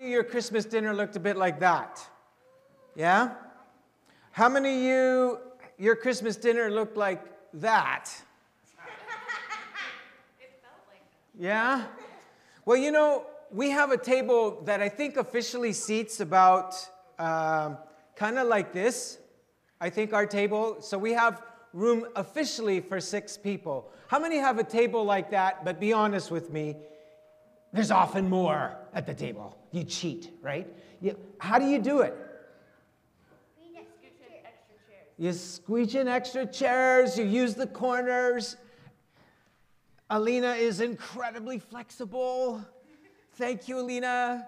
Your Christmas dinner looked a bit like that. Yeah? How many of you, your Christmas dinner looked like that? Yeah? Well, you know, we have a table that I think officially seats about um, kind of like this. I think our table. So we have room officially for six people. How many have a table like that? But be honest with me, there's often more at the table. You cheat, right? You, how do you do it? You squeeze in extra chairs, you use the corners. Alina is incredibly flexible. Thank you, Alina.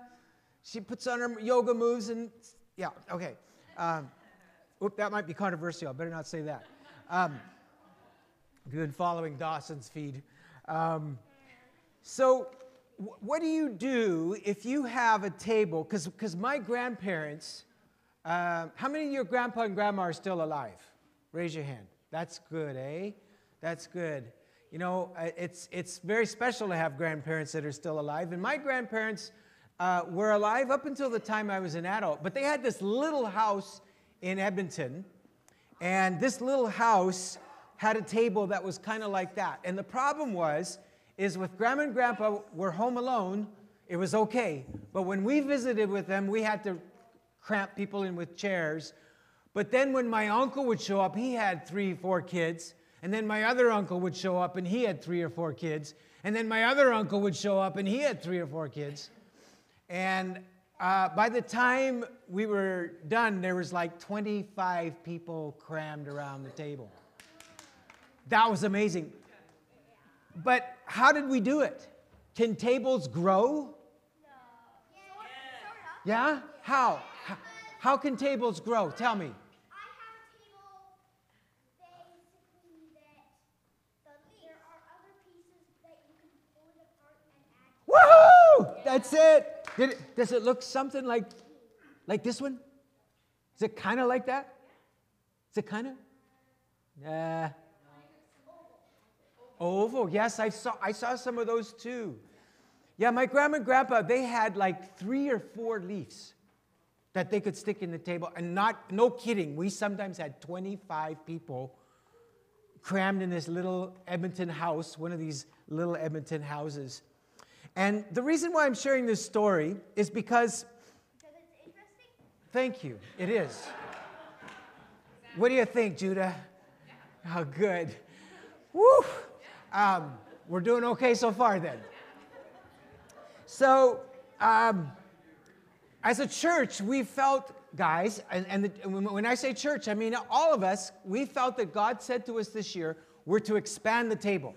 She puts on her yoga moves and, yeah, okay. Um, that might be controversial. I better not say that. Um, if you've been following Dawson's feed. Um, so, what do you do if you have a table? Because my grandparents, uh, how many of your grandpa and grandma are still alive? Raise your hand. That's good, eh? That's good. You know, uh, it's, it's very special to have grandparents that are still alive. And my grandparents uh, were alive up until the time I was an adult, but they had this little house in Edmonton and this little house had a table that was kind of like that. And the problem was, is with grandma and grandpa we were home alone, it was okay. But when we visited with them, we had to cramp people in with chairs. But then when my uncle would show up, he had three, four kids. And then my other uncle would show up and he had three or four kids. And then my other uncle would show up and he had three or four kids. And uh, by the time we were done, there was like 25 people crammed around the table. That was amazing. But how did we do it? Can tables grow? Yeah? How? How, can tables grow? Tell me. Woohoo! That's it. It, does it look something like, like this one? Is it kind of like that? Is it kind of? Yeah. Oval. Yes, I saw, I saw some of those too. Yeah, my grandma and grandpa, they had like three or four leaves that they could stick in the table. And not, no kidding, we sometimes had 25 people crammed in this little Edmonton house, one of these little Edmonton houses. And the reason why I'm sharing this story is because. Thank you. It is. What do you think, Judah? How oh, good. Woo! Um, we're doing okay so far then. So, um, as a church, we felt, guys, and, and the, when I say church, I mean all of us, we felt that God said to us this year, we're to expand the table.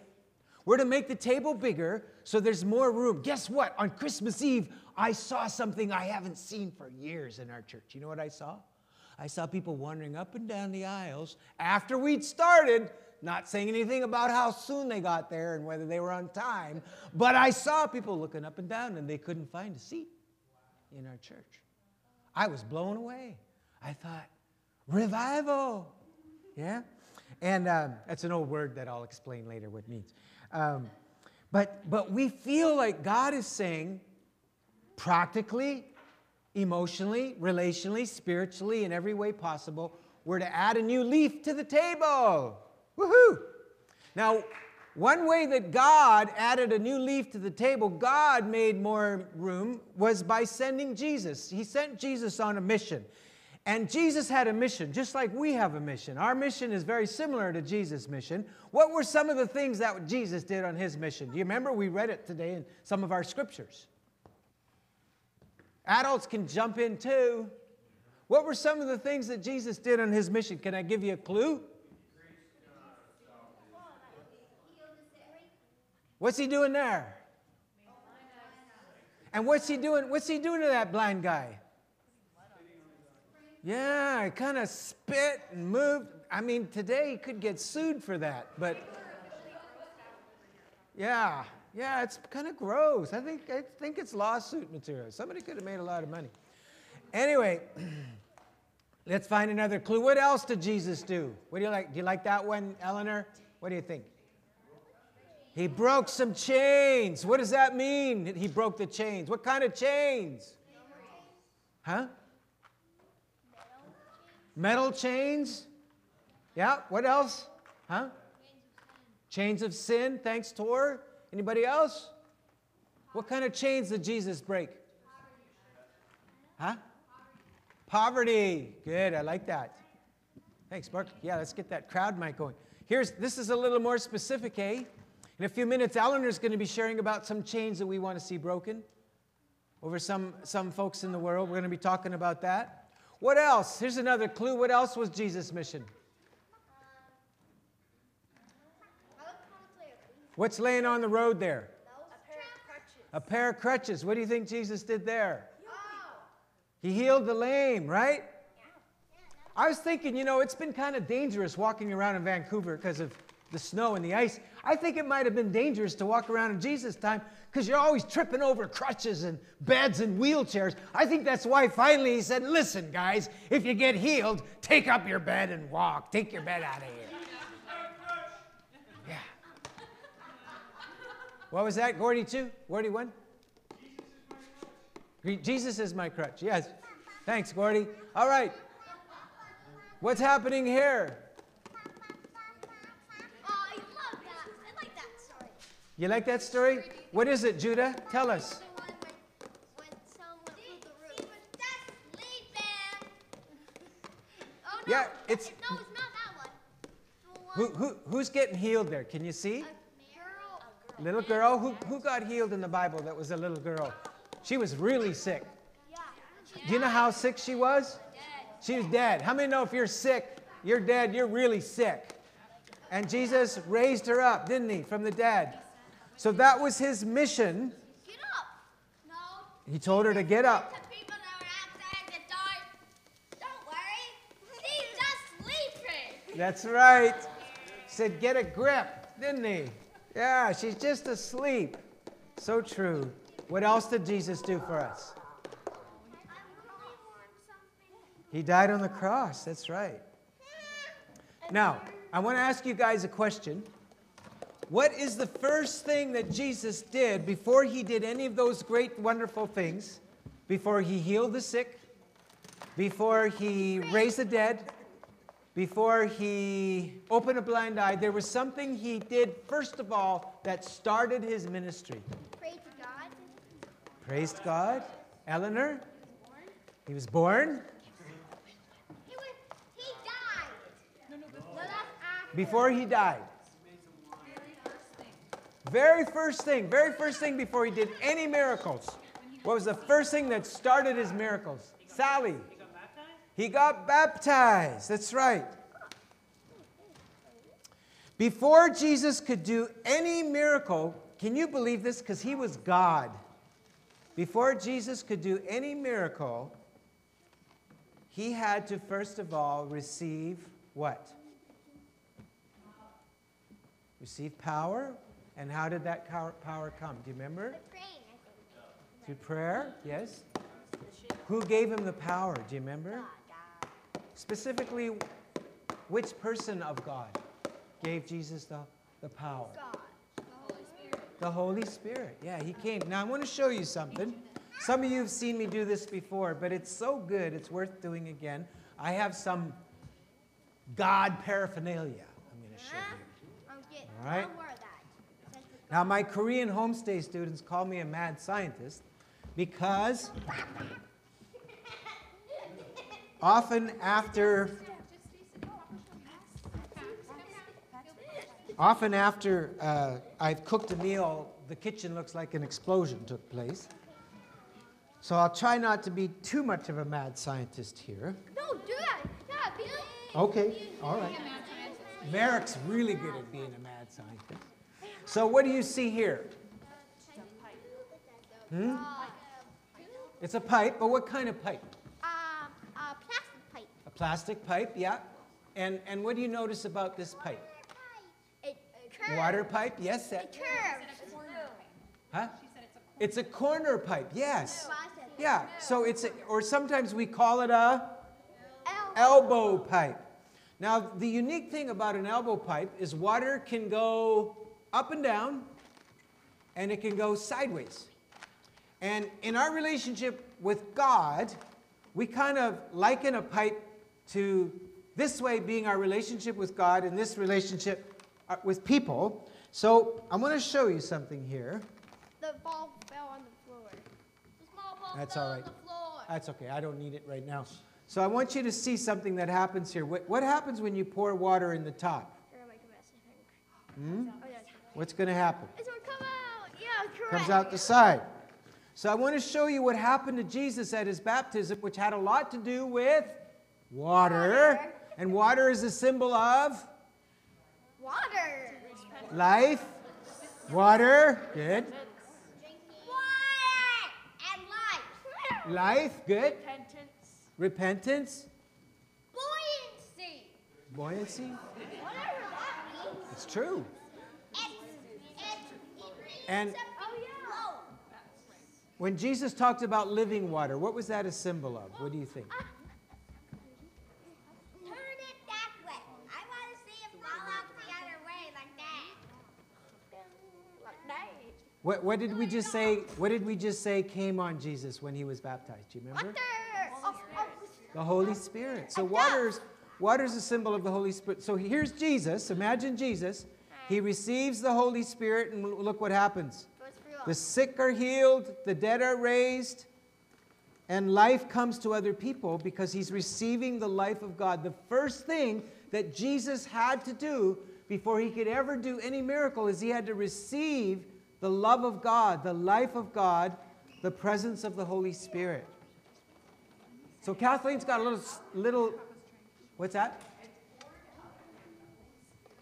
We're to make the table bigger so there's more room. Guess what? On Christmas Eve, I saw something I haven't seen for years in our church. You know what I saw? I saw people wandering up and down the aisles after we'd started, not saying anything about how soon they got there and whether they were on time, but I saw people looking up and down and they couldn't find a seat in our church. I was blown away. I thought, revival. Yeah? And um, that's an old word that I'll explain later what it means. Um, but, but we feel like God is saying, practically, emotionally, relationally, spiritually, in every way possible, we're to add a new leaf to the table. Woohoo! Now, one way that God added a new leaf to the table, God made more room, was by sending Jesus. He sent Jesus on a mission. And Jesus had a mission, just like we have a mission. Our mission is very similar to Jesus' mission. What were some of the things that Jesus did on his mission? Do you remember? We read it today in some of our scriptures. Adults can jump in too. What were some of the things that Jesus did on his mission? Can I give you a clue? What's he doing there? And what's he doing? What's he doing to that blind guy? Yeah, kind of spit and moved. I mean, today he could get sued for that, but yeah, yeah, it's kind of gross. I think I think it's lawsuit material. Somebody could have made a lot of money. Anyway, let's find another clue. What else did Jesus do? What do you like? Do you like that one, Eleanor? What do you think? He broke some chains. What does that mean? He broke the chains. What kind of chains? Huh? Metal chains. Yeah, what else? Huh? Chains of sin. Thanks, Tor. Anybody else? What kind of chains did Jesus break? Huh? Poverty. Good, I like that. Thanks, Mark. Yeah, let's get that crowd mic going. Here's this is a little more specific, eh? In a few minutes, Eleanor is going to be sharing about some chains that we want to see broken over some, some folks in the world. We're going to be talking about that. What else? Here's another clue. What else was Jesus' mission? What's laying on the road there? A pair of crutches. A pair of crutches. What do you think Jesus did there? He healed the lame, right? I was thinking, you know, it's been kind of dangerous walking around in Vancouver because of the snow and the ice. I think it might have been dangerous to walk around in Jesus' time because you're always tripping over crutches and beds and wheelchairs. I think that's why finally he said, Listen, guys, if you get healed, take up your bed and walk. Take your bed out of here. Yeah. What was that? Gordy 2? Gordy 1? Jesus is my crutch. Yes. Thanks, Gordy. All right. What's happening here? You like that story? What is it, Judah? Tell us. The one when, when someone blew the roof. He was just sleeping. Oh, no. Yeah, it's- No, it's not that one. Who, who, who's getting healed there? Can you see? Little girl? Who, who got healed in the Bible that was a little girl? She was really sick. Do you know how sick she was? She was dead. How many know if you're sick, you're dead, you're really sick? And Jesus raised her up, didn't he, from the dead? So that was his mission. Get up. No. He told her to get up. To people that are outside the door. Don't worry. She's just sleeping. That's right. Said, get a grip, didn't he? Yeah, she's just asleep. So true. What else did Jesus do for us? He died on the cross. That's right. Now, I want to ask you guys a question. What is the first thing that Jesus did before he did any of those great, wonderful things? Before he healed the sick, before he raised the dead, before he opened a blind eye, there was something he did, first of all, that started his ministry. Pray God. Praised God. Eleanor, he was born. He was. He died. No, no, that's after. Before he died. Very first thing, very first thing before he did any miracles. What was the first thing that started his miracles? Sally. He got baptized. That's right. Before Jesus could do any miracle, can you believe this? Because he was God. Before Jesus could do any miracle, he had to first of all receive what? Receive power. And how did that power come? Do you remember? Through prayer? Yes. Who gave him the power? Do you remember? God. Specifically, which person of God gave Jesus the, the power? God. The Holy Spirit. Yeah, he came. Now, I want to show you something. Some of you have seen me do this before, but it's so good, it's worth doing again. I have some God paraphernalia I'm going to show you. All right. I'll wear that. Since it's Now, my Korean homestay students call me a mad scientist because often after often after uh, I've cooked a meal, the kitchen looks like an explosion took place. So I'll try not to be too much of a mad scientist here. No, do that. Yeah, be Okay, all right. Merrick's really good at being a mad scientist. So what do you see here? Hmm? It's a pipe, but what kind of pipe? Um, a plastic pipe. A plastic pipe, yeah. And and what do you notice about this pipe? It curves. Water pipe, yes. It That, curves. huh? It's a corner pipe, yes. Yeah. So it's a, or sometimes we call it a Elbow. elbow pipe. Now, the unique thing about an elbow pipe is water can go up and down and it can go sideways. And in our relationship with God, we kind of liken a pipe to this way being our relationship with God and this relationship uh, with people. So I'm going to show you something here. The ball fell on the floor. The small ball That's all on the floor. That's okay, I don't need it right now. So I want you to see something that happens here. What, what happens when you pour water in the top? You're gonna make a mess, I think. Hmm? Yeah, it's What's going to happen? It's gonna come out. Yeah, correct. Comes out the side. So I want to show you what happened to Jesus at his baptism, which had a lot to do with water. Water. And water is a symbol of Water. life. Water, good. Water and life. Life, good. Repentance. Repentance, Buoyancy. buoyancy. Whatever that means. It's true. It's, it's, And- it's a- oh yeah. When Jesus talked about living water, what was that a symbol of? What do you think? Turn it that way. I want to see it fall out the other way like that. Like that. What, what did we just say? What did we just say came on Jesus when he was baptized? Do you remember? Water. The Holy Spirit. So water's water's a symbol of the Holy Spirit. So here's Jesus. Imagine Jesus. He receives the Holy Spirit, and look what happens. The sick are healed, the dead are raised, and life comes to other people because he's receiving the life of God. The first thing that Jesus had to do before he could ever do any miracle is he had to receive the love of God, the life of God, the presence of the Holy Spirit. So Kathleen's got a little little what's that?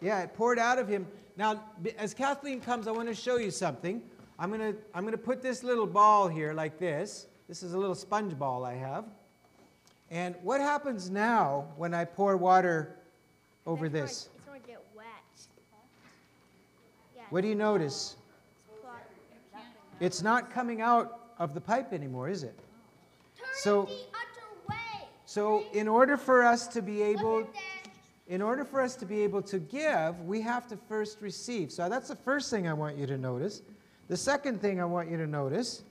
Yeah, it poured out of him. Now, as Kathleen comes, I want to show you something. I'm going to I'm going to put this little ball here like this. This is a little sponge ball I have. And what happens now when I pour water over It's gonna- this? It's going to get wet. Yeah. What do you notice? It's not coming out of the pipe anymore, is it? Turn So- it the other way. So, in order for us to be able Look at that. In order for us to be able to give, we have to first receive. So that's the first thing I want you to notice. The second thing I want you to notice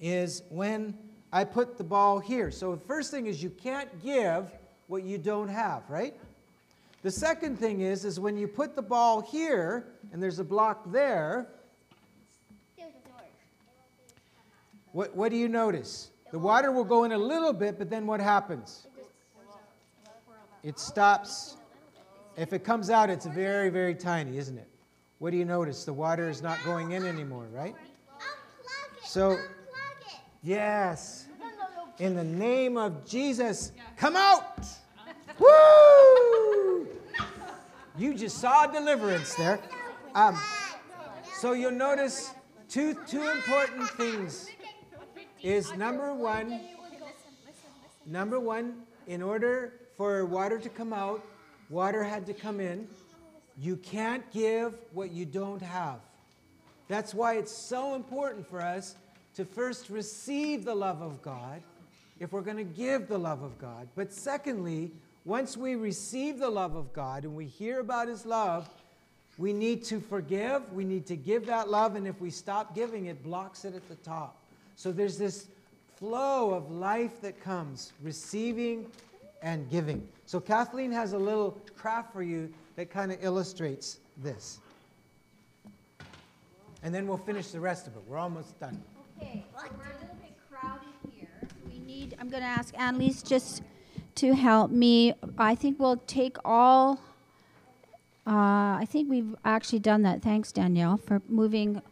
is when I put the ball here. So the first thing is you can't give what you don't have, right? The second thing is is when you put the ball here and there's a block there, what, what do you notice? The water will go in a little bit, but then what happens? It stops. If it comes out, it's very, very tiny, isn't it? What do you notice? The water is not going in anymore, right? So- Yes. In the name of Jesus, come out! Woo! You just saw deliverance there. Um, so you'll notice two, two important things is number one, number one, in order for water to come out, water had to come in. You can't give what you don't have. That's why it's so important for us to first receive the love of God if we're going to give the love of God. But secondly, once we receive the love of God and we hear about His love, we need to forgive, we need to give that love, and if we stop giving, it blocks it at the top. So there's this flow of life that comes, receiving and giving. So Kathleen has a little craft for you that kind of illustrates this. And then we'll finish the rest of it. We're almost done. Okay, we're a little bit crowded here. We need, I'm going to ask Annalise just to help me. I think we'll take all, uh, I think we've actually done that. Thanks, Danielle, for moving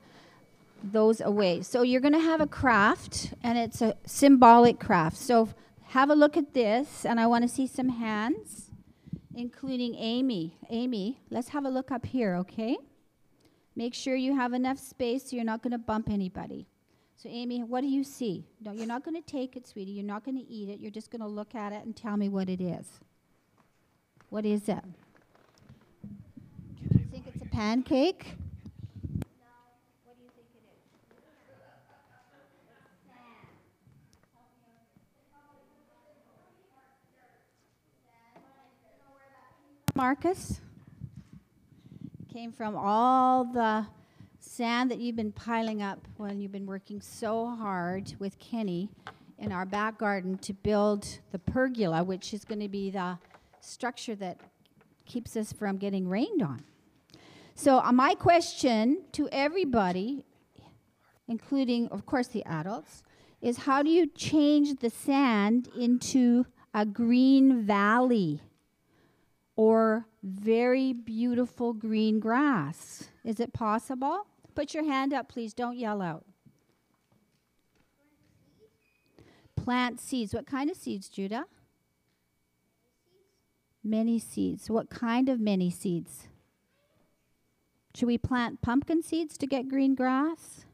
those away. So you're going to have a craft, and it's a symbolic craft. So have a look at this, and I want to see some hands, including Amy. Amy, let's have a look up here, okay? Make sure you have enough space so you're not going to bump anybody. So, Amy, what do you see? No, you're not going to take it, sweetie. You're not going to eat it. You're just going to look at it and tell me what it is. What is it? You think it's a pancake? What do you think it is? Marcus? Came from all the sand that you've been piling up when you've been working so hard with Kenny in our back garden to build the pergola, which is going to be the structure that keeps us from getting rained on. So, uh, my question to everybody, including, of course, the adults, is how do you change the sand into a green valley or very beautiful green grass? Is it possible? Put your hand up, please. Don't yell out. Plant seeds. What kind of seeds, Judah? Many seeds. What kind of many seeds? Should we plant pumpkin seeds to get green grass?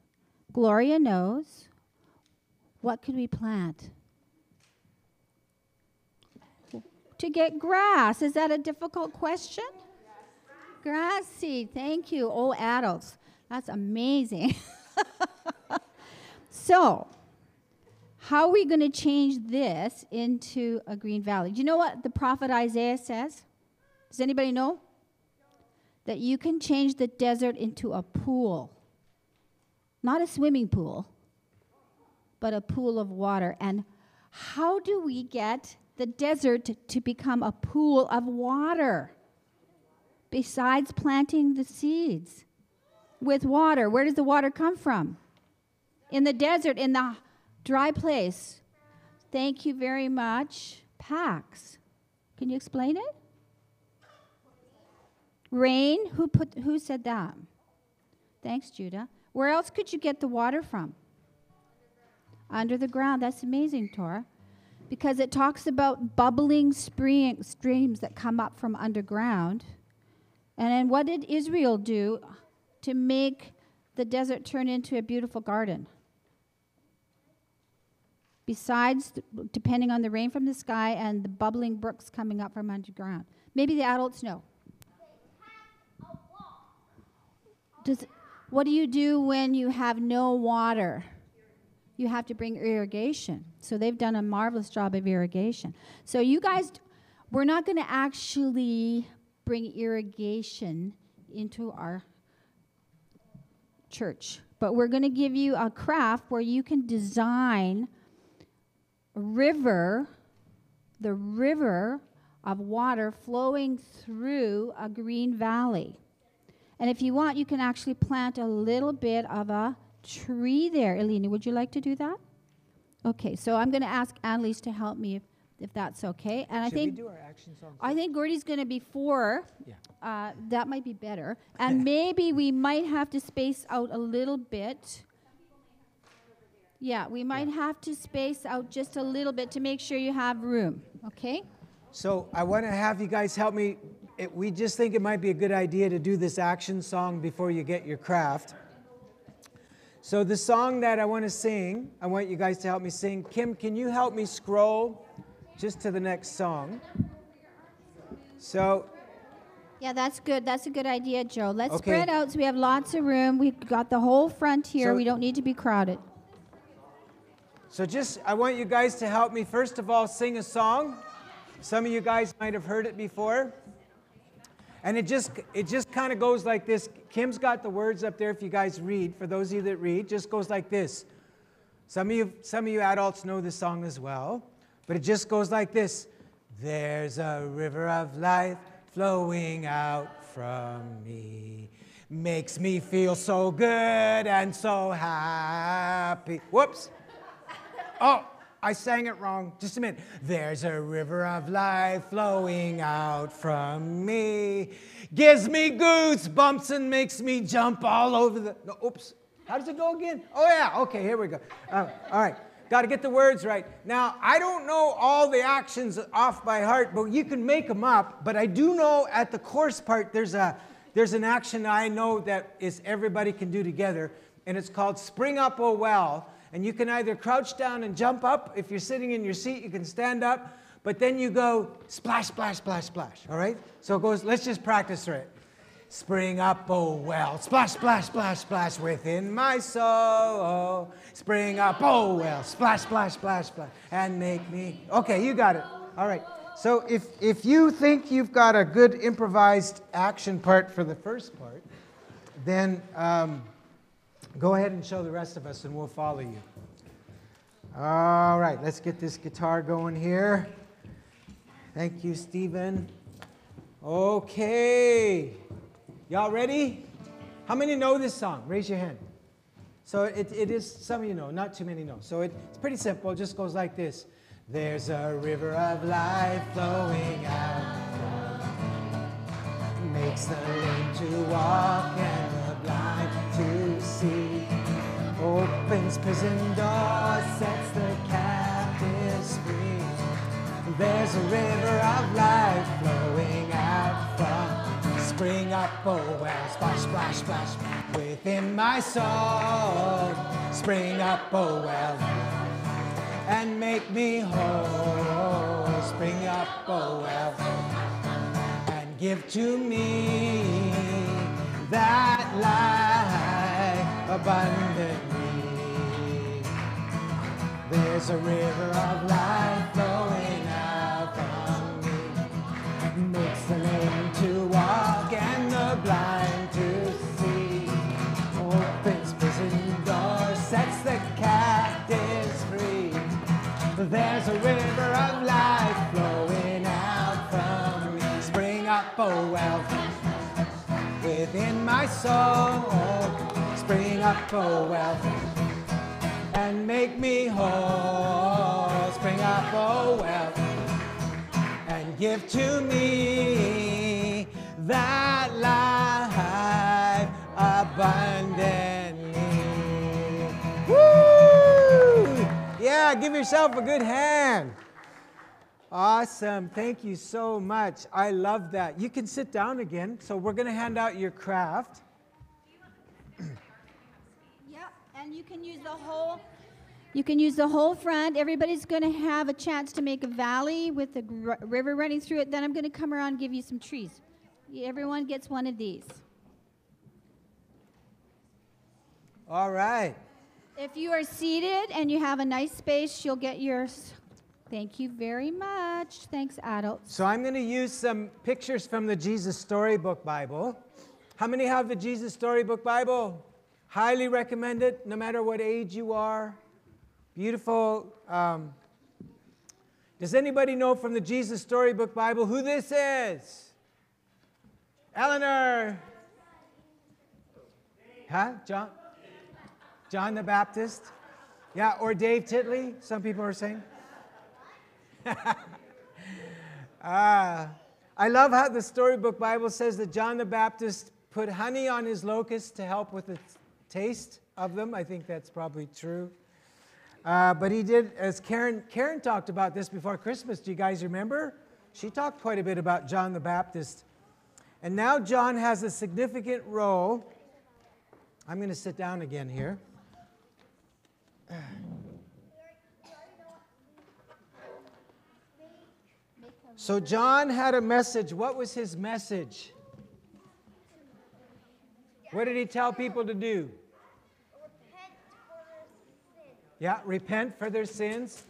Gloria knows. What could we plant? To get grass. Is that a difficult question? Grass seed. Thank you. Oh, adults. That's amazing. so, how are we going to change this into a green valley? Do you know what the prophet Isaiah says? Does anybody know? That you can change the desert into a pool. Not a swimming pool, but a pool of water. And how do we get the desert to become a pool of water? Besides planting the seeds with water, where does the water come from? In the desert, in the dry place. Thank you very much. Pax. Can you explain it? Rain. Who put who said that? Thanks, Judah. Where else could you get the water from? Under the ground. That's amazing, Torah. Because it talks about bubbling spring, streams that come up from underground. And then what did Israel do to make the desert turn into a beautiful garden? Besides, depending on the rain from the sky and the bubbling brooks coming up from underground. Maybe the adults know. Does, what do you do when you have no water? You have to bring irrigation. So they've done a marvelous job of irrigation. So you guys, we're not going to actually bring irrigation into our church, but we're going to give you a craft where you can design a river, the river of water flowing through a green valley. And if you want, you can actually plant a little bit of a tree there. Elena, would you like to do that? Okay, so I'm going to ask Annalise to help me if, if that's okay. And Should I think we do our action song? I think Gordy's going to be four. Yeah. Uh, that might be better. And maybe we might have to space out a little bit. Yeah, we might have to space out just a little bit to make sure you have room. Okay? So I want to have you guys help me. It, we just think it might be a good idea to do this action song before you get your craft. So the song that I want to sing, I want you guys to help me sing. Kim, can you help me scroll just to the next song? So Yeah, that's good. That's a good idea, Joe. Let's Okay. spread out so we have lots of room. We've got the whole front here. So- we don't need to be crowded. So just, I want you guys to help me, first of all, sing a song. Some of you guys might have heard it before. And it just, it just kind of goes like this. Kim's got the words up there if you guys read. For those of you that read, just goes like this. Some of you, some of you adults know this song as well, but it just goes like this. There's a river of life flowing out from me. Makes me feel so good and so happy. Whoops. Oh, I sang it wrong. Just a minute. There's a river of life flowing out from me. Gives me goosebumps and makes me jump all over the. No, oops. How does it go again? Oh, yeah. Okay, here we go. Uh, all right. Got to get the words right. Now, I don't know all the actions off by heart, but you can make them up. But I do know at the course part, there's, a, there's an action I know that is everybody can do together, and it's called Spring Up Oh Well. And you can either crouch down and jump up. If you're sitting in your seat, you can stand up. But then you go splash, splash, splash, splash. All right? So it goes, let's just practice through it. Spring up, oh well, splash, splash, splash, splash within my soul. Spring up, oh well, splash, splash, splash, splash, and make me. Okay, you got it. All right. So if if you think you've got a good improvised action part for the first part, then um, go ahead and show the rest of us, and we'll follow you. All right, let's get this guitar going here. Thank you, Stephen. Okay. Y'all ready? How many know this song? Raise your hand. So it, it is, some of you know, not too many know. So it, it's pretty simple. It just goes like this There's a river of life flowing out, makes the lame to walk and the blind opens prison doors, sets the captives free. There's a river of life flowing out from spring up, oh well, splash, splash, splash, within my soul. Spring up, oh well, and make me whole. Spring up, oh well, and give to me that life abundantly. There's a river of life flowing out from me. Makes the lame to walk and the blind to see. Opens prison doors, sets the captives free. There's a river of life flowing out from me. Spring up, oh well, within my soul. Spring up, oh well and make me whole. Spring up, oh well, and give to me that life abundantly. Woo! Yeah, give yourself a good hand. Awesome. Thank you so much. I love that. You can sit down again. So, we're going to hand out your craft. Yep, and you can use the whole. You can use the whole front. Everybody's going to have a chance to make a valley with the river running through it. Then I'm going to come around and give you some trees. Everyone gets one of these. All right. If you are seated and you have a nice space, you'll get yours. Thank you very much. Thanks, adults. So I'm going to use some pictures from the Jesus Storybook Bible. How many have the Jesus Storybook Bible? Highly recommend it, no matter what age you are. Beautiful. Um, does anybody know from the Jesus Storybook Bible who this is? Eleanor. Huh? John? John the Baptist? Yeah, or Dave Titley, some people are saying. Ah, I love how the storybook Bible says that John the Baptist put honey on his locusts to help with the taste of them. I think that's probably true. Uh, but he did, as Karen, Karen talked about this before Christmas. Do you guys remember? She talked quite a bit about John the Baptist. And now John has a significant role. I'm going to sit down again here. So, John had a message. What was his message? What did he tell people to do? Repent for their sins. Yeah, repent for their sins.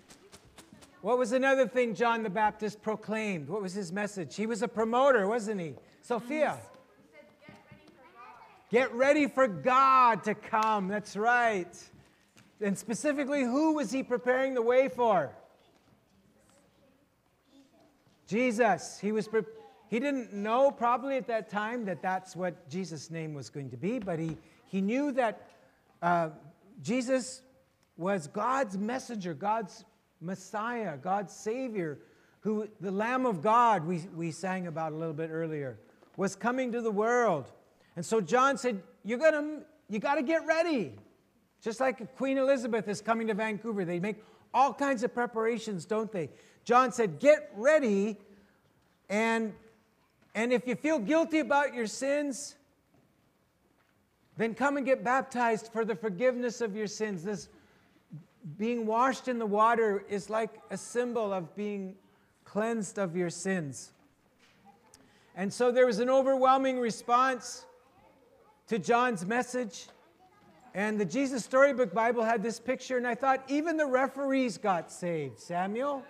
What was another thing John the Baptist proclaimed? What was his message? He was a promoter, wasn't he? Sophia. Get ready for God to come. That's right. And specifically, who was he preparing the way for? Jesus. He was pre- he didn't know probably at that time that that's what Jesus' name was going to be, but he, he knew that uh, Jesus was God's messenger, God's Messiah, God's Savior, who the Lamb of God we, we sang about a little bit earlier, was coming to the world. And so John said, You're gonna, you got to get ready. Just like Queen Elizabeth is coming to Vancouver, they make all kinds of preparations, don't they? John said, Get ready, and, and if you feel guilty about your sins, then come and get baptized for the forgiveness of your sins. This being washed in the water is like a symbol of being cleansed of your sins. And so there was an overwhelming response to John's message. And the Jesus Storybook Bible had this picture, and I thought even the referees got saved. Samuel?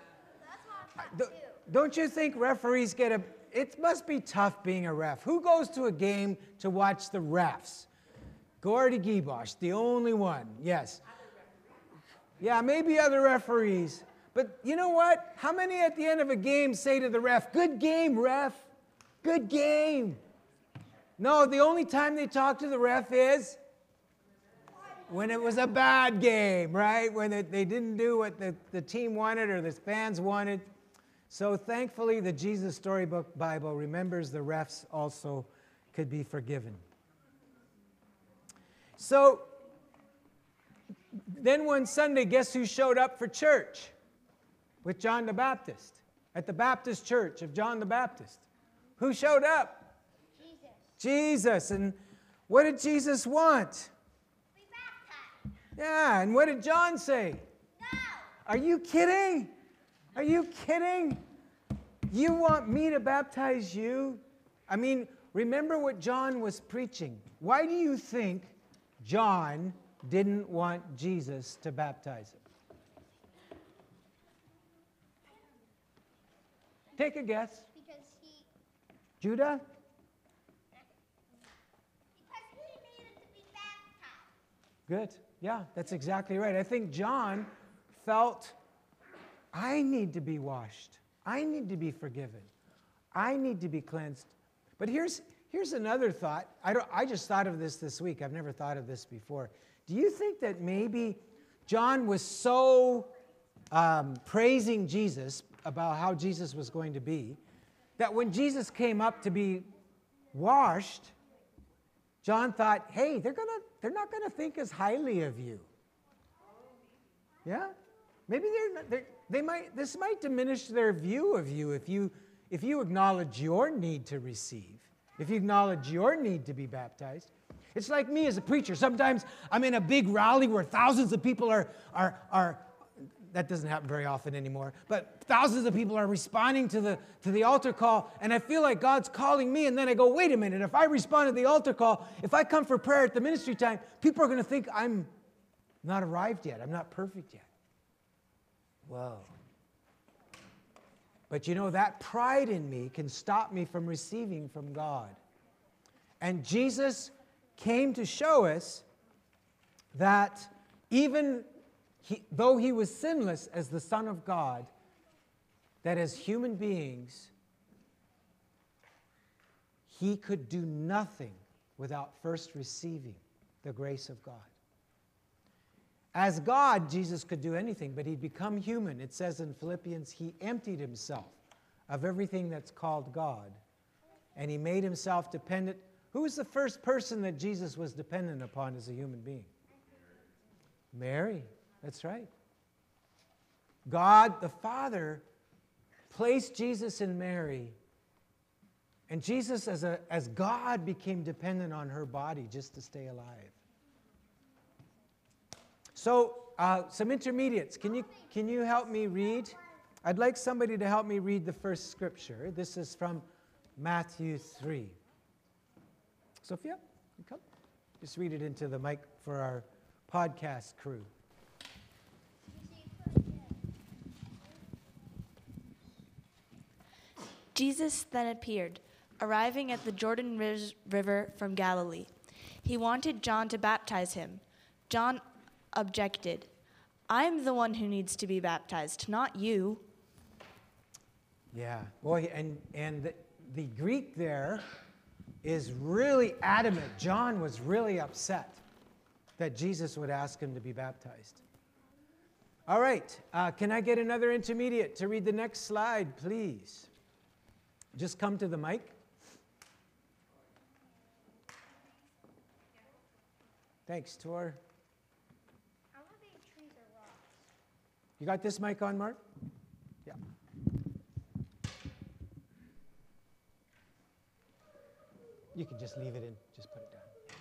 Don't- Don't you think referees get a. It must be tough being a ref. Who goes to a game to watch the refs? Gordy Gibosh, the only one. Yes. Yeah, maybe other referees. But you know what? How many at the end of a game say to the ref, Good game, ref? Good game. No, the only time they talk to the ref is when it was a bad game, right? When it, they didn't do what the, the team wanted or the fans wanted. So thankfully, the Jesus Storybook Bible remembers the refs also could be forgiven. So then one Sunday, guess who showed up for church with John the Baptist at the Baptist Church of John the Baptist? Who showed up? Jesus. Jesus. And what did Jesus want? Be baptized. Yeah, and what did John say? No. Are you kidding? Are you kidding? You want me to baptize you? I mean, remember what John was preaching. Why do you think John didn't want Jesus to baptize him? Take a guess. Because he Judah? because he needed to be baptized. Good. Yeah, that's exactly right. I think John felt I need to be washed. I need to be forgiven. I need to be cleansed. But here's here's another thought. I don't I just thought of this this week. I've never thought of this before. Do you think that maybe John was so um, praising Jesus about how Jesus was going to be that when Jesus came up to be washed, John thought, hey, they're, gonna, they're not going to think as highly of you. Yeah? Maybe they're, not, they're, they might, this might diminish their view of you if, you if you acknowledge your need to receive, if you acknowledge your need to be baptized. It's like me as a preacher. Sometimes I'm in a big rally where thousands of people are, are, are that doesn't happen very often anymore, but thousands of people are responding to the, to the altar call, and I feel like God's calling me, and then I go, wait a minute, if I respond to the altar call, if I come for prayer at the ministry time, people are going to think I'm not arrived yet, I'm not perfect yet. Whoa. But you know, that pride in me can stop me from receiving from God. And Jesus came to show us that even he, though he was sinless as the Son of God, that as human beings, he could do nothing without first receiving the grace of God. As God, Jesus could do anything, but he'd become human. It says in Philippians, he emptied himself of everything that's called God, and he made himself dependent. Who was the first person that Jesus was dependent upon as a human being? Mary. That's right. God the Father placed Jesus in Mary. And Jesus, as, a, as God, became dependent on her body just to stay alive. So, uh, some intermediates. Can you, can you help me read? I'd like somebody to help me read the first scripture. This is from Matthew 3. Sophia, you come. Just read it into the mic for our podcast crew. Jesus then appeared, arriving at the Jordan River from Galilee. He wanted John to baptize him. John objected. I'm the one who needs to be baptized, not you. Yeah, boy, and, and the, the Greek there is really adamant. John was really upset that Jesus would ask him to be baptized. All right, uh, can I get another intermediate to read the next slide, please? Just come to the mic. Thanks, Tor. I want to be trees or rocks. You got this mic on, Mark? Yeah. You can just leave it in, just put it down.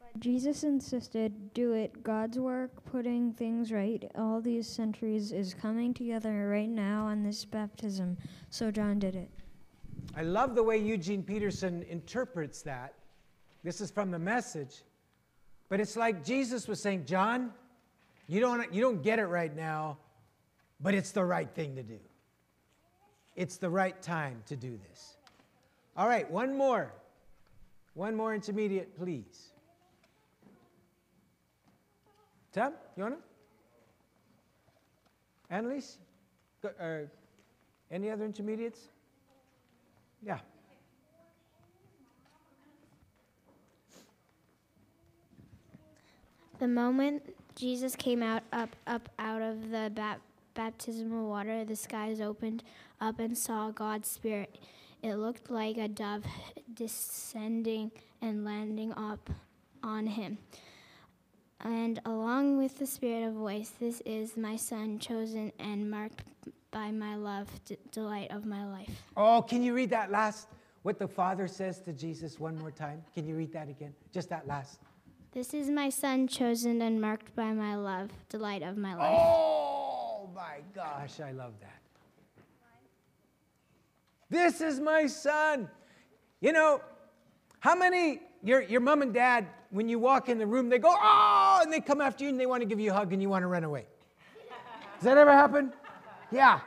But Jesus insisted, do it. God's work putting things right all these centuries is coming together right now on this baptism. So John did it. I love the way Eugene Peterson interprets that. This is from the message. But it's like Jesus was saying, John, you don't, you don't get it right now, but it's the right thing to do. It's the right time to do this. All right, one more. One more intermediate, please. Tim, you want to? Annalise? Go- uh, any other intermediates? Yeah. The moment Jesus came out up up out of the bap- baptismal water, the skies opened up and saw God's spirit. It looked like a dove descending and landing up on him. And along with the spirit of voice, this is my son chosen and marked by my love, d- delight of my life. Oh, can you read that last? What the Father says to Jesus one more time? Can you read that again? Just that last. This is my son chosen and marked by my love, delight of my life. Oh my gosh, I love that. This is my son. You know, how many, your, your mom and dad, when you walk in the room, they go, oh, and they come after you and they want to give you a hug and you want to run away? Does that ever happen? Yeah.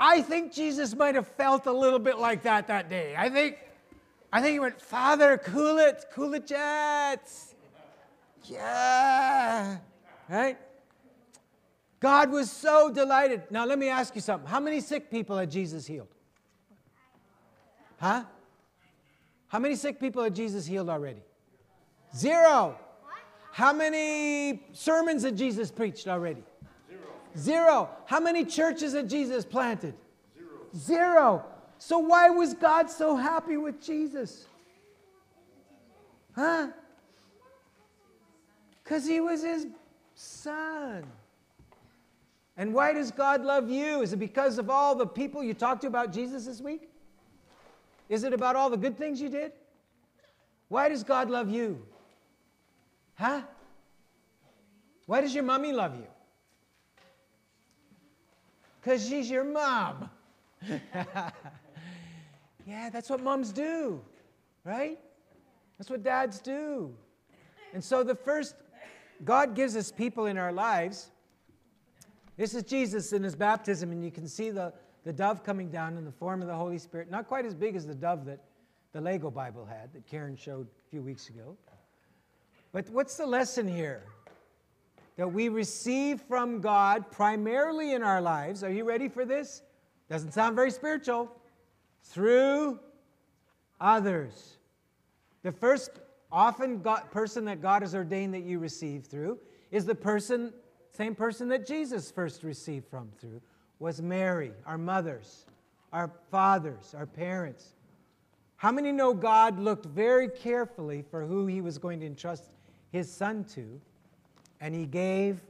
I think Jesus might have felt a little bit like that that day. I think, I think he went, Father, cool it, cool it, jets. Yeah. Right? God was so delighted. Now, let me ask you something. How many sick people had Jesus healed? Huh? How many sick people had Jesus healed already? Zero. How many sermons had Jesus preached already? Zero. Zero. How many churches had Jesus planted? Zero. Zero. So, why was God so happy with Jesus? Huh? Because he was his son. And why does God love you? Is it because of all the people you talked to about Jesus this week? Is it about all the good things you did? Why does God love you? Huh? Why does your mommy love you? Because she's your mom. yeah, that's what moms do, right? That's what dads do. And so the first, God gives us people in our lives. This is Jesus in his baptism, and you can see the, the dove coming down in the form of the Holy Spirit. Not quite as big as the dove that the Lego Bible had, that Karen showed a few weeks ago. But what's the lesson here? That we receive from God primarily in our lives. Are you ready for this? Doesn't sound very spiritual. Through others. The first often God, person that God has ordained that you receive through is the person, same person that Jesus first received from through, was Mary, our mothers, our fathers, our parents. How many know God looked very carefully for who he was going to entrust his son to, and he gave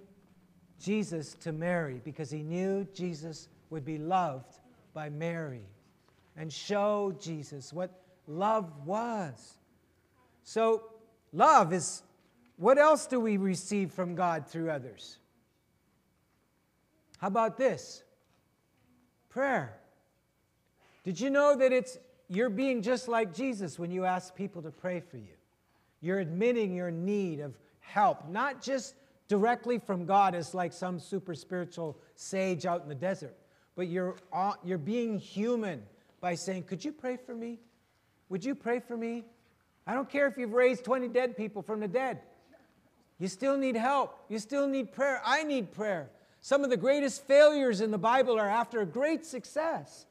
Jesus to Mary because he knew Jesus would be loved by Mary and show Jesus what love was. So, love is what else do we receive from God through others? How about this? Prayer. Did you know that it's you're being just like Jesus when you ask people to pray for you? You're admitting your need of help, not just directly from God as like some super spiritual sage out in the desert, but you're, uh, you're being human by saying, Could you pray for me? Would you pray for me? I don't care if you've raised 20 dead people from the dead. You still need help. You still need prayer. I need prayer. Some of the greatest failures in the Bible are after a great success.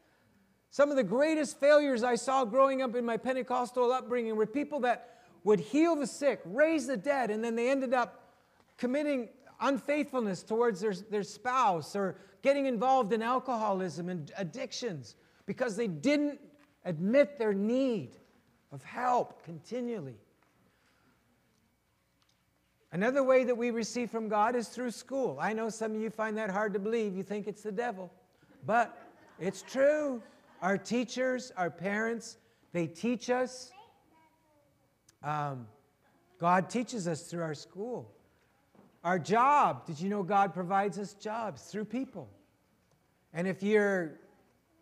Some of the greatest failures I saw growing up in my Pentecostal upbringing were people that would heal the sick, raise the dead, and then they ended up committing unfaithfulness towards their, their spouse or getting involved in alcoholism and addictions because they didn't admit their need of help continually. Another way that we receive from God is through school. I know some of you find that hard to believe. You think it's the devil, but it's true. Our teachers, our parents, they teach us. Um, God teaches us through our school. Our job, did you know God provides us jobs through people? And if you're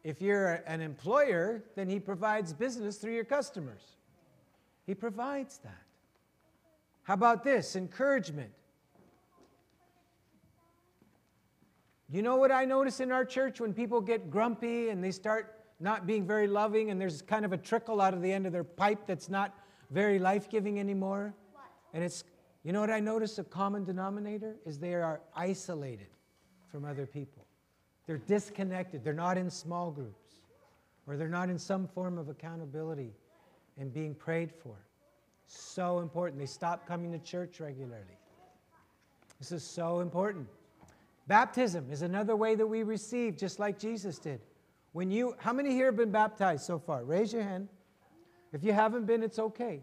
if you're an employer, then he provides business through your customers. He provides that. How about this? Encouragement. You know what I notice in our church when people get grumpy and they start not being very loving and there's kind of a trickle out of the end of their pipe that's not very life giving anymore? What? And it's, you know what I notice a common denominator is they are isolated from other people. They're disconnected. They're not in small groups, or they're not in some form of accountability and being prayed for. So important. They stop coming to church regularly. This is so important. Baptism is another way that we receive, just like Jesus did. When you, how many here have been baptized so far? Raise your hand. If you haven't been, it's okay.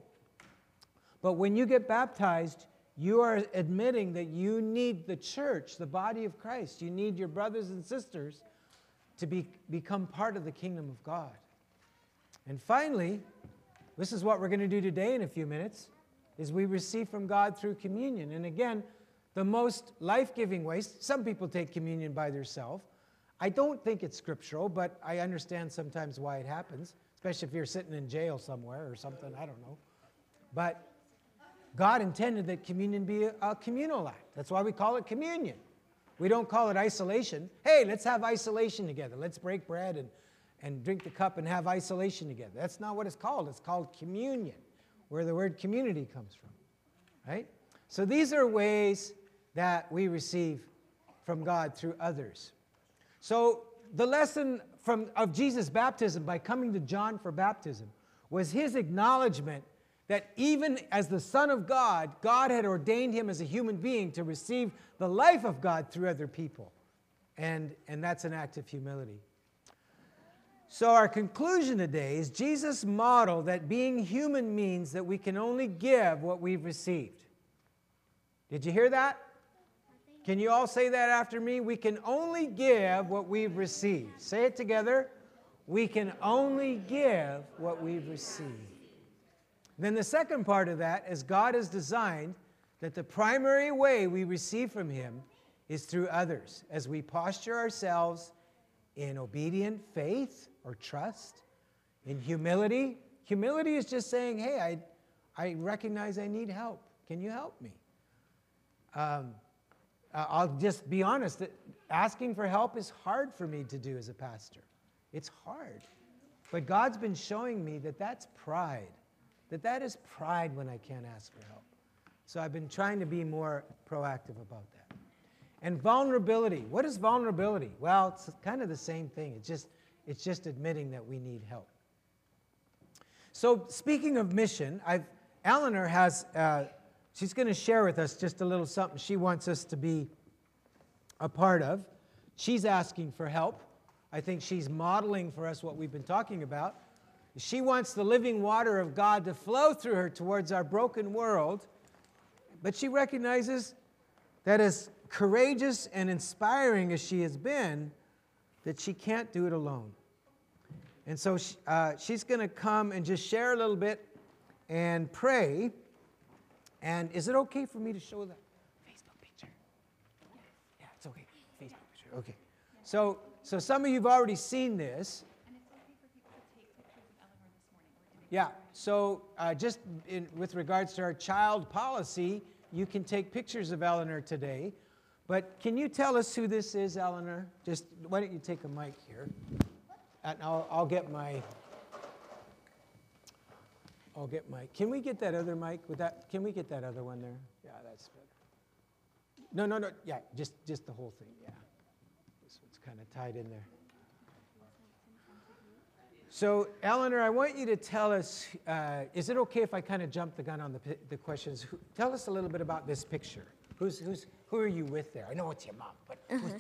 But when you get baptized, you are admitting that you need the church, the body of Christ. You need your brothers and sisters to be, become part of the kingdom of God. And finally, this is what we're going to do today in a few minutes, is we receive from God through communion. And again, the most life-giving ways, some people take communion by themselves. I don't think it's scriptural, but I understand sometimes why it happens, especially if you're sitting in jail somewhere or something, I don't know. But God intended that communion be a, communal act. That's why we call it communion. We don't call it isolation. Hey, let's have isolation together. Let's break bread and, and drink the cup and have isolation together. That's not what it's called. It's called communion, where the word community comes from. Right? So these are ways that we receive from God through others. So the lesson from, of Jesus' baptism by coming to John for baptism was his acknowledgement that even as the Son of God, God had ordained him as a human being to receive the life of God through other people. And, and that's an act of humility. So, our conclusion today is Jesus' model that being human means that we can only give what we've received. Did you hear that? Can you all say that after me? We can only give what we've received. Say it together. We can only give what we've received. Then the second part of that is God has designed that the primary way we receive from Him is through others as we posture ourselves in obedient faith or trust, in humility. Humility is just saying, hey, I, I recognize I need help. Can you help me? Um, I'll just be honest asking for help is hard for me to do as a pastor. It's hard. But God's been showing me that that's pride, that that is pride when I can't ask for help. So I've been trying to be more proactive about that. And vulnerability. What is vulnerability? Well, it's kind of the same thing. It's just, it's just admitting that we need help. So speaking of mission, I've, Eleanor has uh, she's going to share with us just a little something she wants us to be a part of. She's asking for help. I think she's modeling for us what we've been talking about. She wants the living water of God to flow through her towards our broken world, but she recognizes that as courageous and inspiring as she has been, that she can't do it alone. And so she, uh, she's going to come and just share a little bit and pray. And is it okay for me to show the Facebook picture? Yeah, it's okay. Facebook picture. Okay. So, so some of you've already seen this. Yeah. So uh, just in, with regards to our child policy, you can take pictures of Eleanor today. But can you tell us who this is, Eleanor? Just why don't you take a mic here? And I'll, I'll get my I'll get my, can we get that other mic with that, can we get that other one there? Yeah, that's better. No, no, no, yeah, just, just the whole thing, yeah. This one's kind of tied in there. So, Eleanor, I want you to tell us, uh, is it okay if I kind of jump the gun on the, the questions? Who, tell us a little bit about this picture. Who's, who's, who are you with there? I know it's your mom, but uh-huh.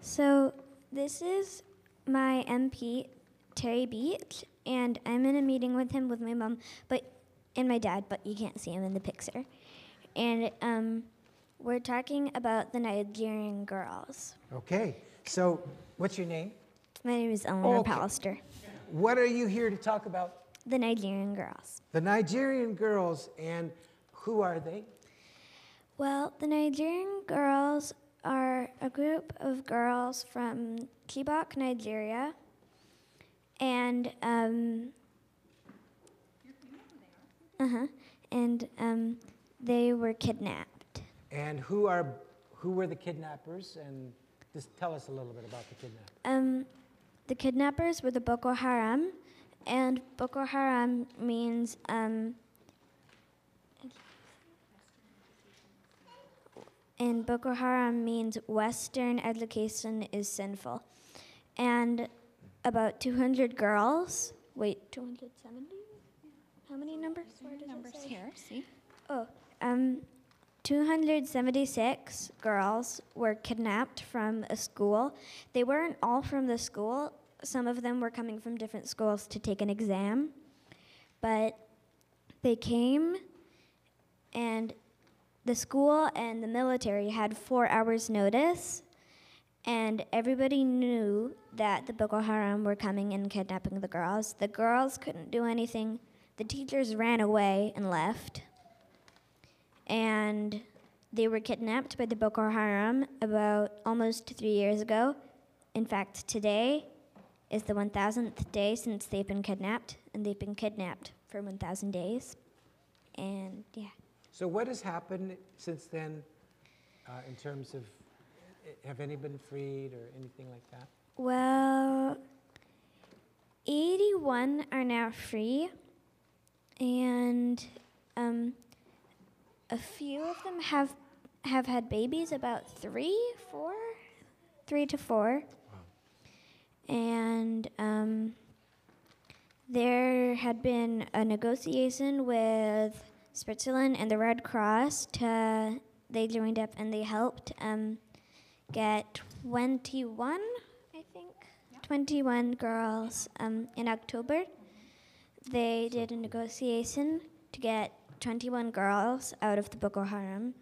So, this is my MP, Terry Beech, and I'm in a meeting with him with my mom, but and my dad, but you can't see him in the picture. And um, we're talking about the Nigerian girls. Okay, so what's your name? My name is Eleanor okay. Pallister. What are you here to talk about? The Nigerian girls. The Nigerian girls, and who are they? Well, the Nigerian girls are a group of girls from Chibok, Nigeria, and um, uh huh, and um, they were kidnapped. And who are who were the kidnappers? And just tell us a little bit about the kidnappers. Um, the kidnappers were the Boko Haram, and Boko Haram means um, and Boko Haram means Western education is sinful. and about 200 girls. Wait, 270? How many numbers? Where does it say? here, see? Oh, um, 276 girls were kidnapped from a school. They weren't all from the school. Some of them were coming from different schools to take an exam. But they came, and the school and the military had four hours' notice, and everybody knew that the Boko Haram were coming and kidnapping the girls. The girls couldn't do anything. The teachers ran away and left and they were kidnapped by the Boko Haram about almost three years ago. In fact, today is the 1000th day since they've been kidnapped, and they've been kidnapped for 1,000 days. And yeah. So, what has happened since then uh, in terms of uh, have any been freed or anything like that? Well, 81 are now free, and um, a few of them have have had babies. About three, four, three to four, and um, there had been a negotiation with Switzerland and the Red Cross. To they joined up and they helped um, get 21, I think, 21 girls um, in October. They did a negotiation to get 21 girls out of the Boko Haram.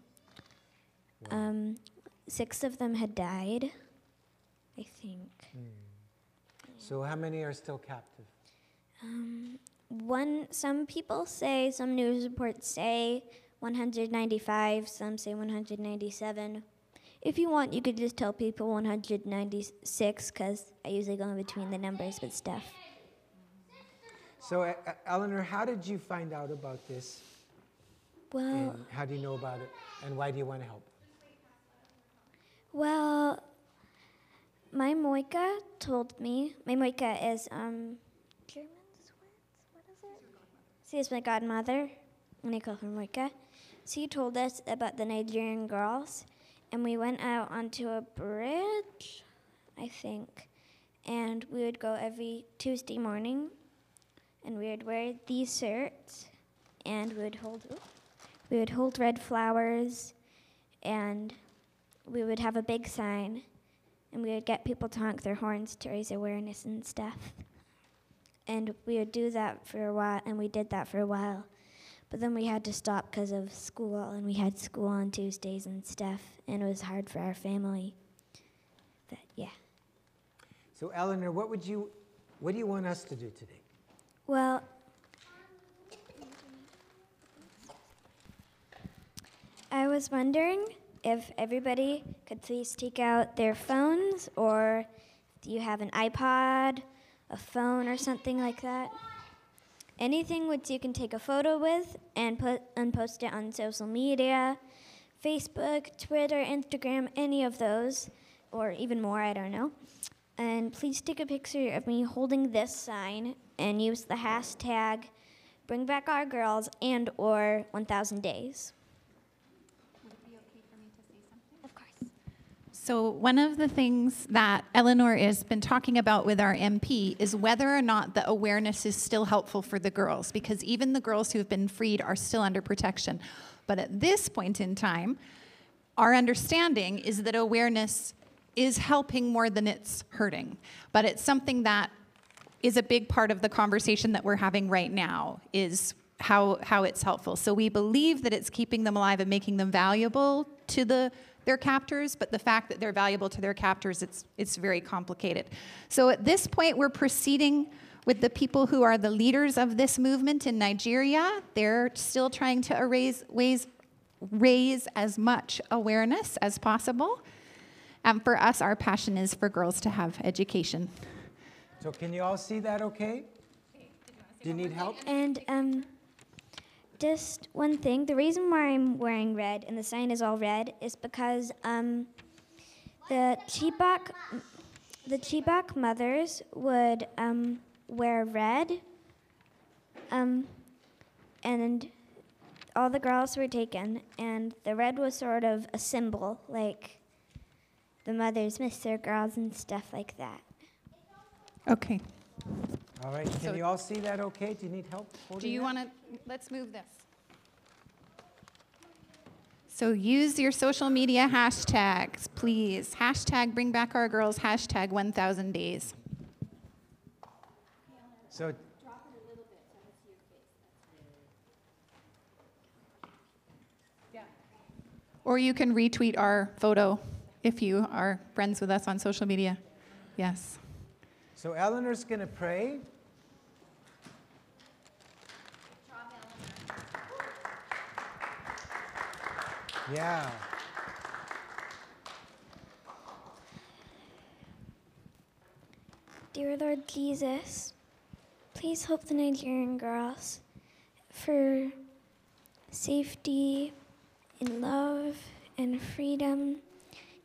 Um, six of them had died, I think. So, how many are still captive? Um, one, some people say, some news reports say 195, some say 197. If you want, you could just tell people 196 because I usually go in between the numbers with stuff. So, uh, Eleanor, how did you find out about this? Well, And how do you know about it? And why do you want to help? well, my Moika told me. My Moika is um, German. What is it? She is my godmother, and I call her Moika. She told us about the Nigerian girls, and we went out onto a bridge, I think, and we would go every Tuesday morning, and we would wear these shirts, and we would hold we would hold red flowers, and we would have a big sign, and we would get people to honk their horns to raise awareness and stuff. And we would do that for a while, and we did that for a while. But then we had to stop because of school, and we had school on Tuesdays and stuff, and it was hard for our family. But yeah. So, Eleanor, what would you, what do you want us to do today? Well, I was wondering if everybody could please take out their phones or do you have an iPod, a phone, or something like that? Anything which you can take a photo with and put and post it on social media, Facebook, Twitter, Instagram, any of those, or even more, I don't know. And please take a picture of me holding this sign and use the hashtag bring back our girls and or 1000 days. Of course. So, one of the things that Eleanor has been talking about with our MP is whether or not the awareness is still helpful for the girls, because even the girls who have been freed are still under protection. But at this point in time, our understanding is that awareness is helping more than it's hurting. But it's something that is a big part of the conversation that we're having right now is how, how it's helpful. So we believe that it's keeping them alive and making them valuable to the, their captors, but the fact that they're valuable to their captors, it's, it's very complicated. So at this point, we're proceeding with the people who are the leaders of this movement in Nigeria. They're still trying to raise, ways, raise as much awareness as possible. And for us, our passion is for girls to have education. So, can you all see that okay? Do you need help? And um, just one thing the reason why I'm wearing red and the sign is all red is because um, the Chibok, the Chibok mothers would um, wear red. Um, and all the girls were taken, and the red was sort of a symbol, like the mothers miss their girls and stuff like that. Okay. All right, can So- you all see that okay? Do you need help holding Do you that? want to, let's move this. So use your social media hashtags, please. Hashtag bring back our girls, hashtag 1000 days. So, Or you can retweet our photo if you are friends with us on social media. Yes. So Eleanor's going to pray. Yeah. Dear Lord Jesus, please help the Nigerian girls for safety and love and freedom.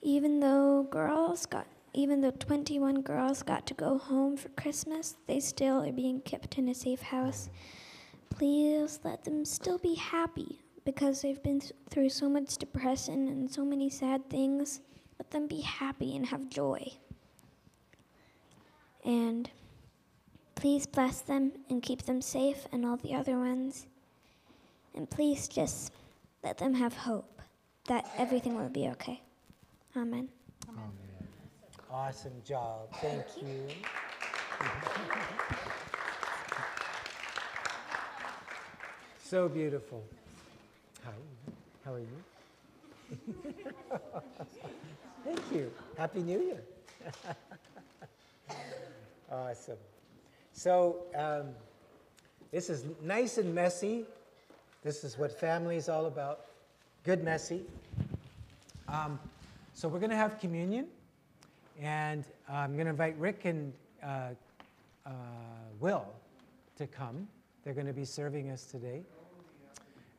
Even though girls got, even though 21 girls got to go home for Christmas, they still are being kept in a safe house. Please let them still be happy because they've been th- through so much depression and so many sad things. Let them be happy and have joy. And please bless them and keep them safe and all the other ones. And please just let them have hope that everything will be okay. Amen. Awesome job. Thank you. so beautiful. Hi, how are you? Thank you. Happy New Year. awesome. So, um, this is nice and messy. This is what family is all about. Good, messy. Um, so, we're going to have communion. And uh, I'm going to invite Rick and uh, uh, Will to come. They're going to be serving us today.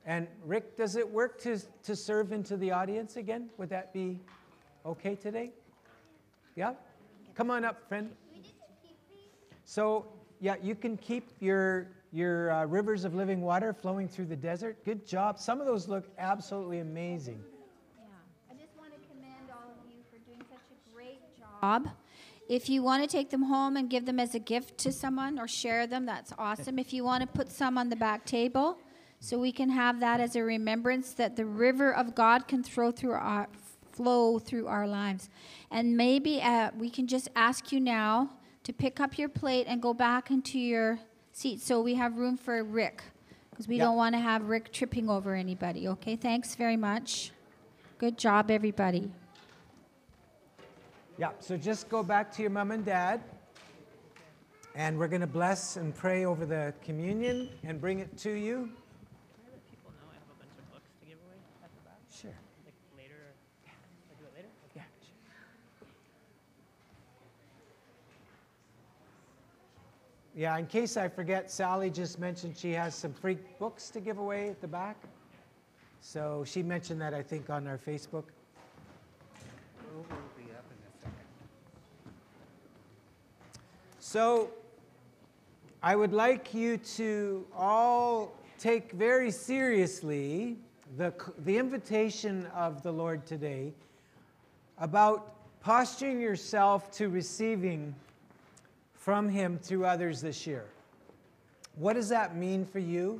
And Rick, does it work to, to serve into the audience again? Would that be okay today? Yeah? Come on up, friend. So, yeah, you can keep your, your uh, rivers of living water flowing through the desert. Good job. Some of those look absolutely amazing. I just want to commend all of you for doing such a great job. If you want to take them home and give them as a gift to someone or share them, that's awesome. If you want to put some on the back table, so we can have that as a remembrance that the river of God can throw through our flow through our lives. And maybe uh, we can just ask you now to pick up your plate and go back into your seat so we have room for Rick because we Yeah. don't want to have Rick tripping over anybody. Okay, thanks very much. Good job, everybody. Yeah, so just go back to your mom and dad. And we're going to bless and pray over the communion and bring it to you. let people know I have a bunch of books to give away at the back? Sure. Like later? Or I do it later? Yeah. Yeah, in case I forget, Sally just mentioned she has some free books to give away at the back. So she mentioned that, I think, on our Facebook. So I would like you to all take very seriously the, the invitation of the Lord today about posturing yourself to receiving from Him through others this year. What does that mean for you?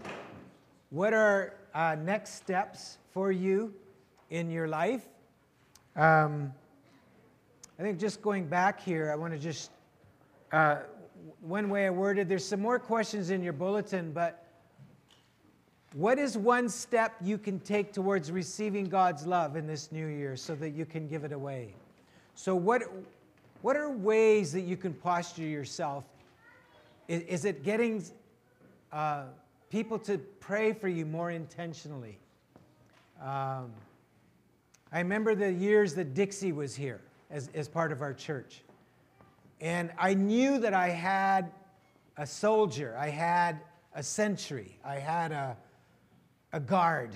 What are uh, next steps for you in your life? Um, I think just going back here, I want to just uh, one way I worded, there's some more questions in your bulletin, but what is one step you can take towards receiving God's love in this new year so that you can give it away? So, what, what are ways that you can posture yourself? Is, is it getting uh, people to pray for you more intentionally? Um, I remember the years that Dixie was here as, as part of our church. And I knew that I had a soldier, I had a sentry, I had a, a guard,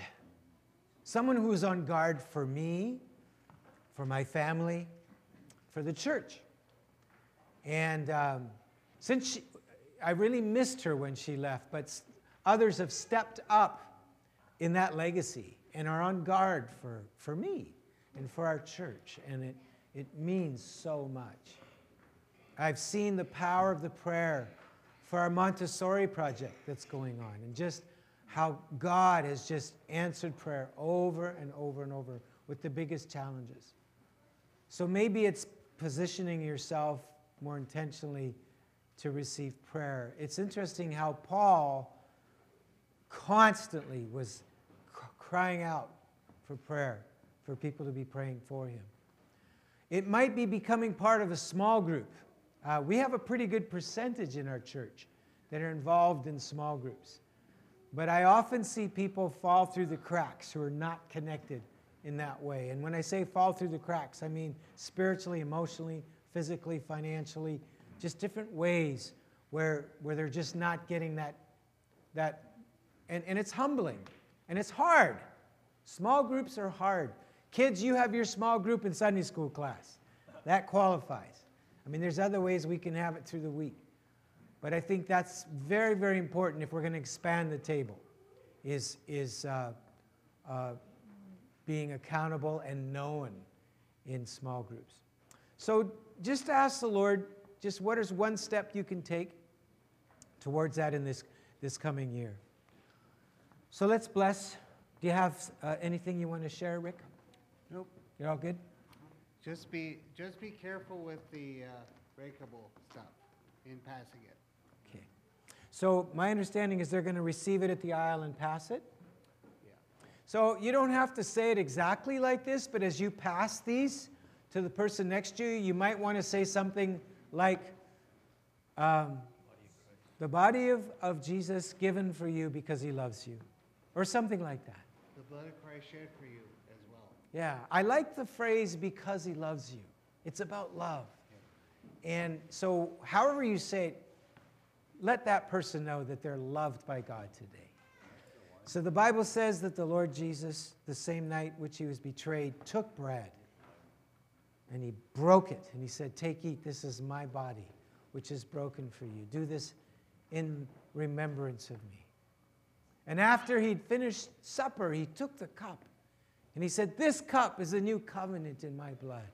someone who was on guard for me, for my family, for the church. And um, since she, I really missed her when she left, but others have stepped up in that legacy and are on guard for, for me and for our church. And it, it means so much. I've seen the power of the prayer for our Montessori project that's going on, and just how God has just answered prayer over and over and over with the biggest challenges. So maybe it's positioning yourself more intentionally to receive prayer. It's interesting how Paul constantly was crying out for prayer, for people to be praying for him. It might be becoming part of a small group. Uh, we have a pretty good percentage in our church that are involved in small groups. But I often see people fall through the cracks who are not connected in that way. And when I say fall through the cracks, I mean spiritually, emotionally, physically, financially, just different ways where, where they're just not getting that, that and, and it's humbling and it's hard. Small groups are hard. Kids, you have your small group in Sunday school class. That qualifies. I mean, there's other ways we can have it through the week. But I think that's very, very important if we're going to expand the table, is, is uh, uh, being accountable and known in small groups. So just ask the Lord, just what is one step you can take towards that in this, this coming year? So let's bless. Do you have uh, anything you want to share, Rick? Nope. You're all good? Just be, just be careful with the uh, breakable stuff in passing it. Okay. So my understanding is they're going to receive it at the aisle and pass it? Yeah. So you don't have to say it exactly like this, but as you pass these to the person next to you, you might want to say something like, um, the body of, of Jesus given for you because he loves you, or something like that. The blood of Christ shed for you. Yeah, I like the phrase because he loves you. It's about love. And so, however you say it, let that person know that they're loved by God today. So, the Bible says that the Lord Jesus, the same night which he was betrayed, took bread and he broke it and he said, Take, eat, this is my body, which is broken for you. Do this in remembrance of me. And after he'd finished supper, he took the cup and he said, This cup is a new covenant in my blood,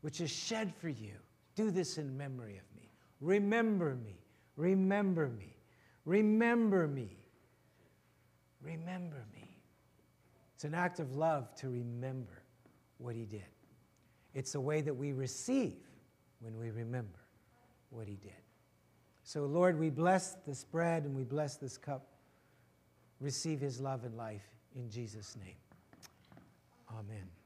which is shed for you. Do this in memory of me. Remember me. Remember me. Remember me. Remember me. It's an act of love to remember what he did. It's a way that we receive when we remember what he did. So, Lord, we bless this bread and we bless this cup. Receive his love and life in Jesus' name. Amen.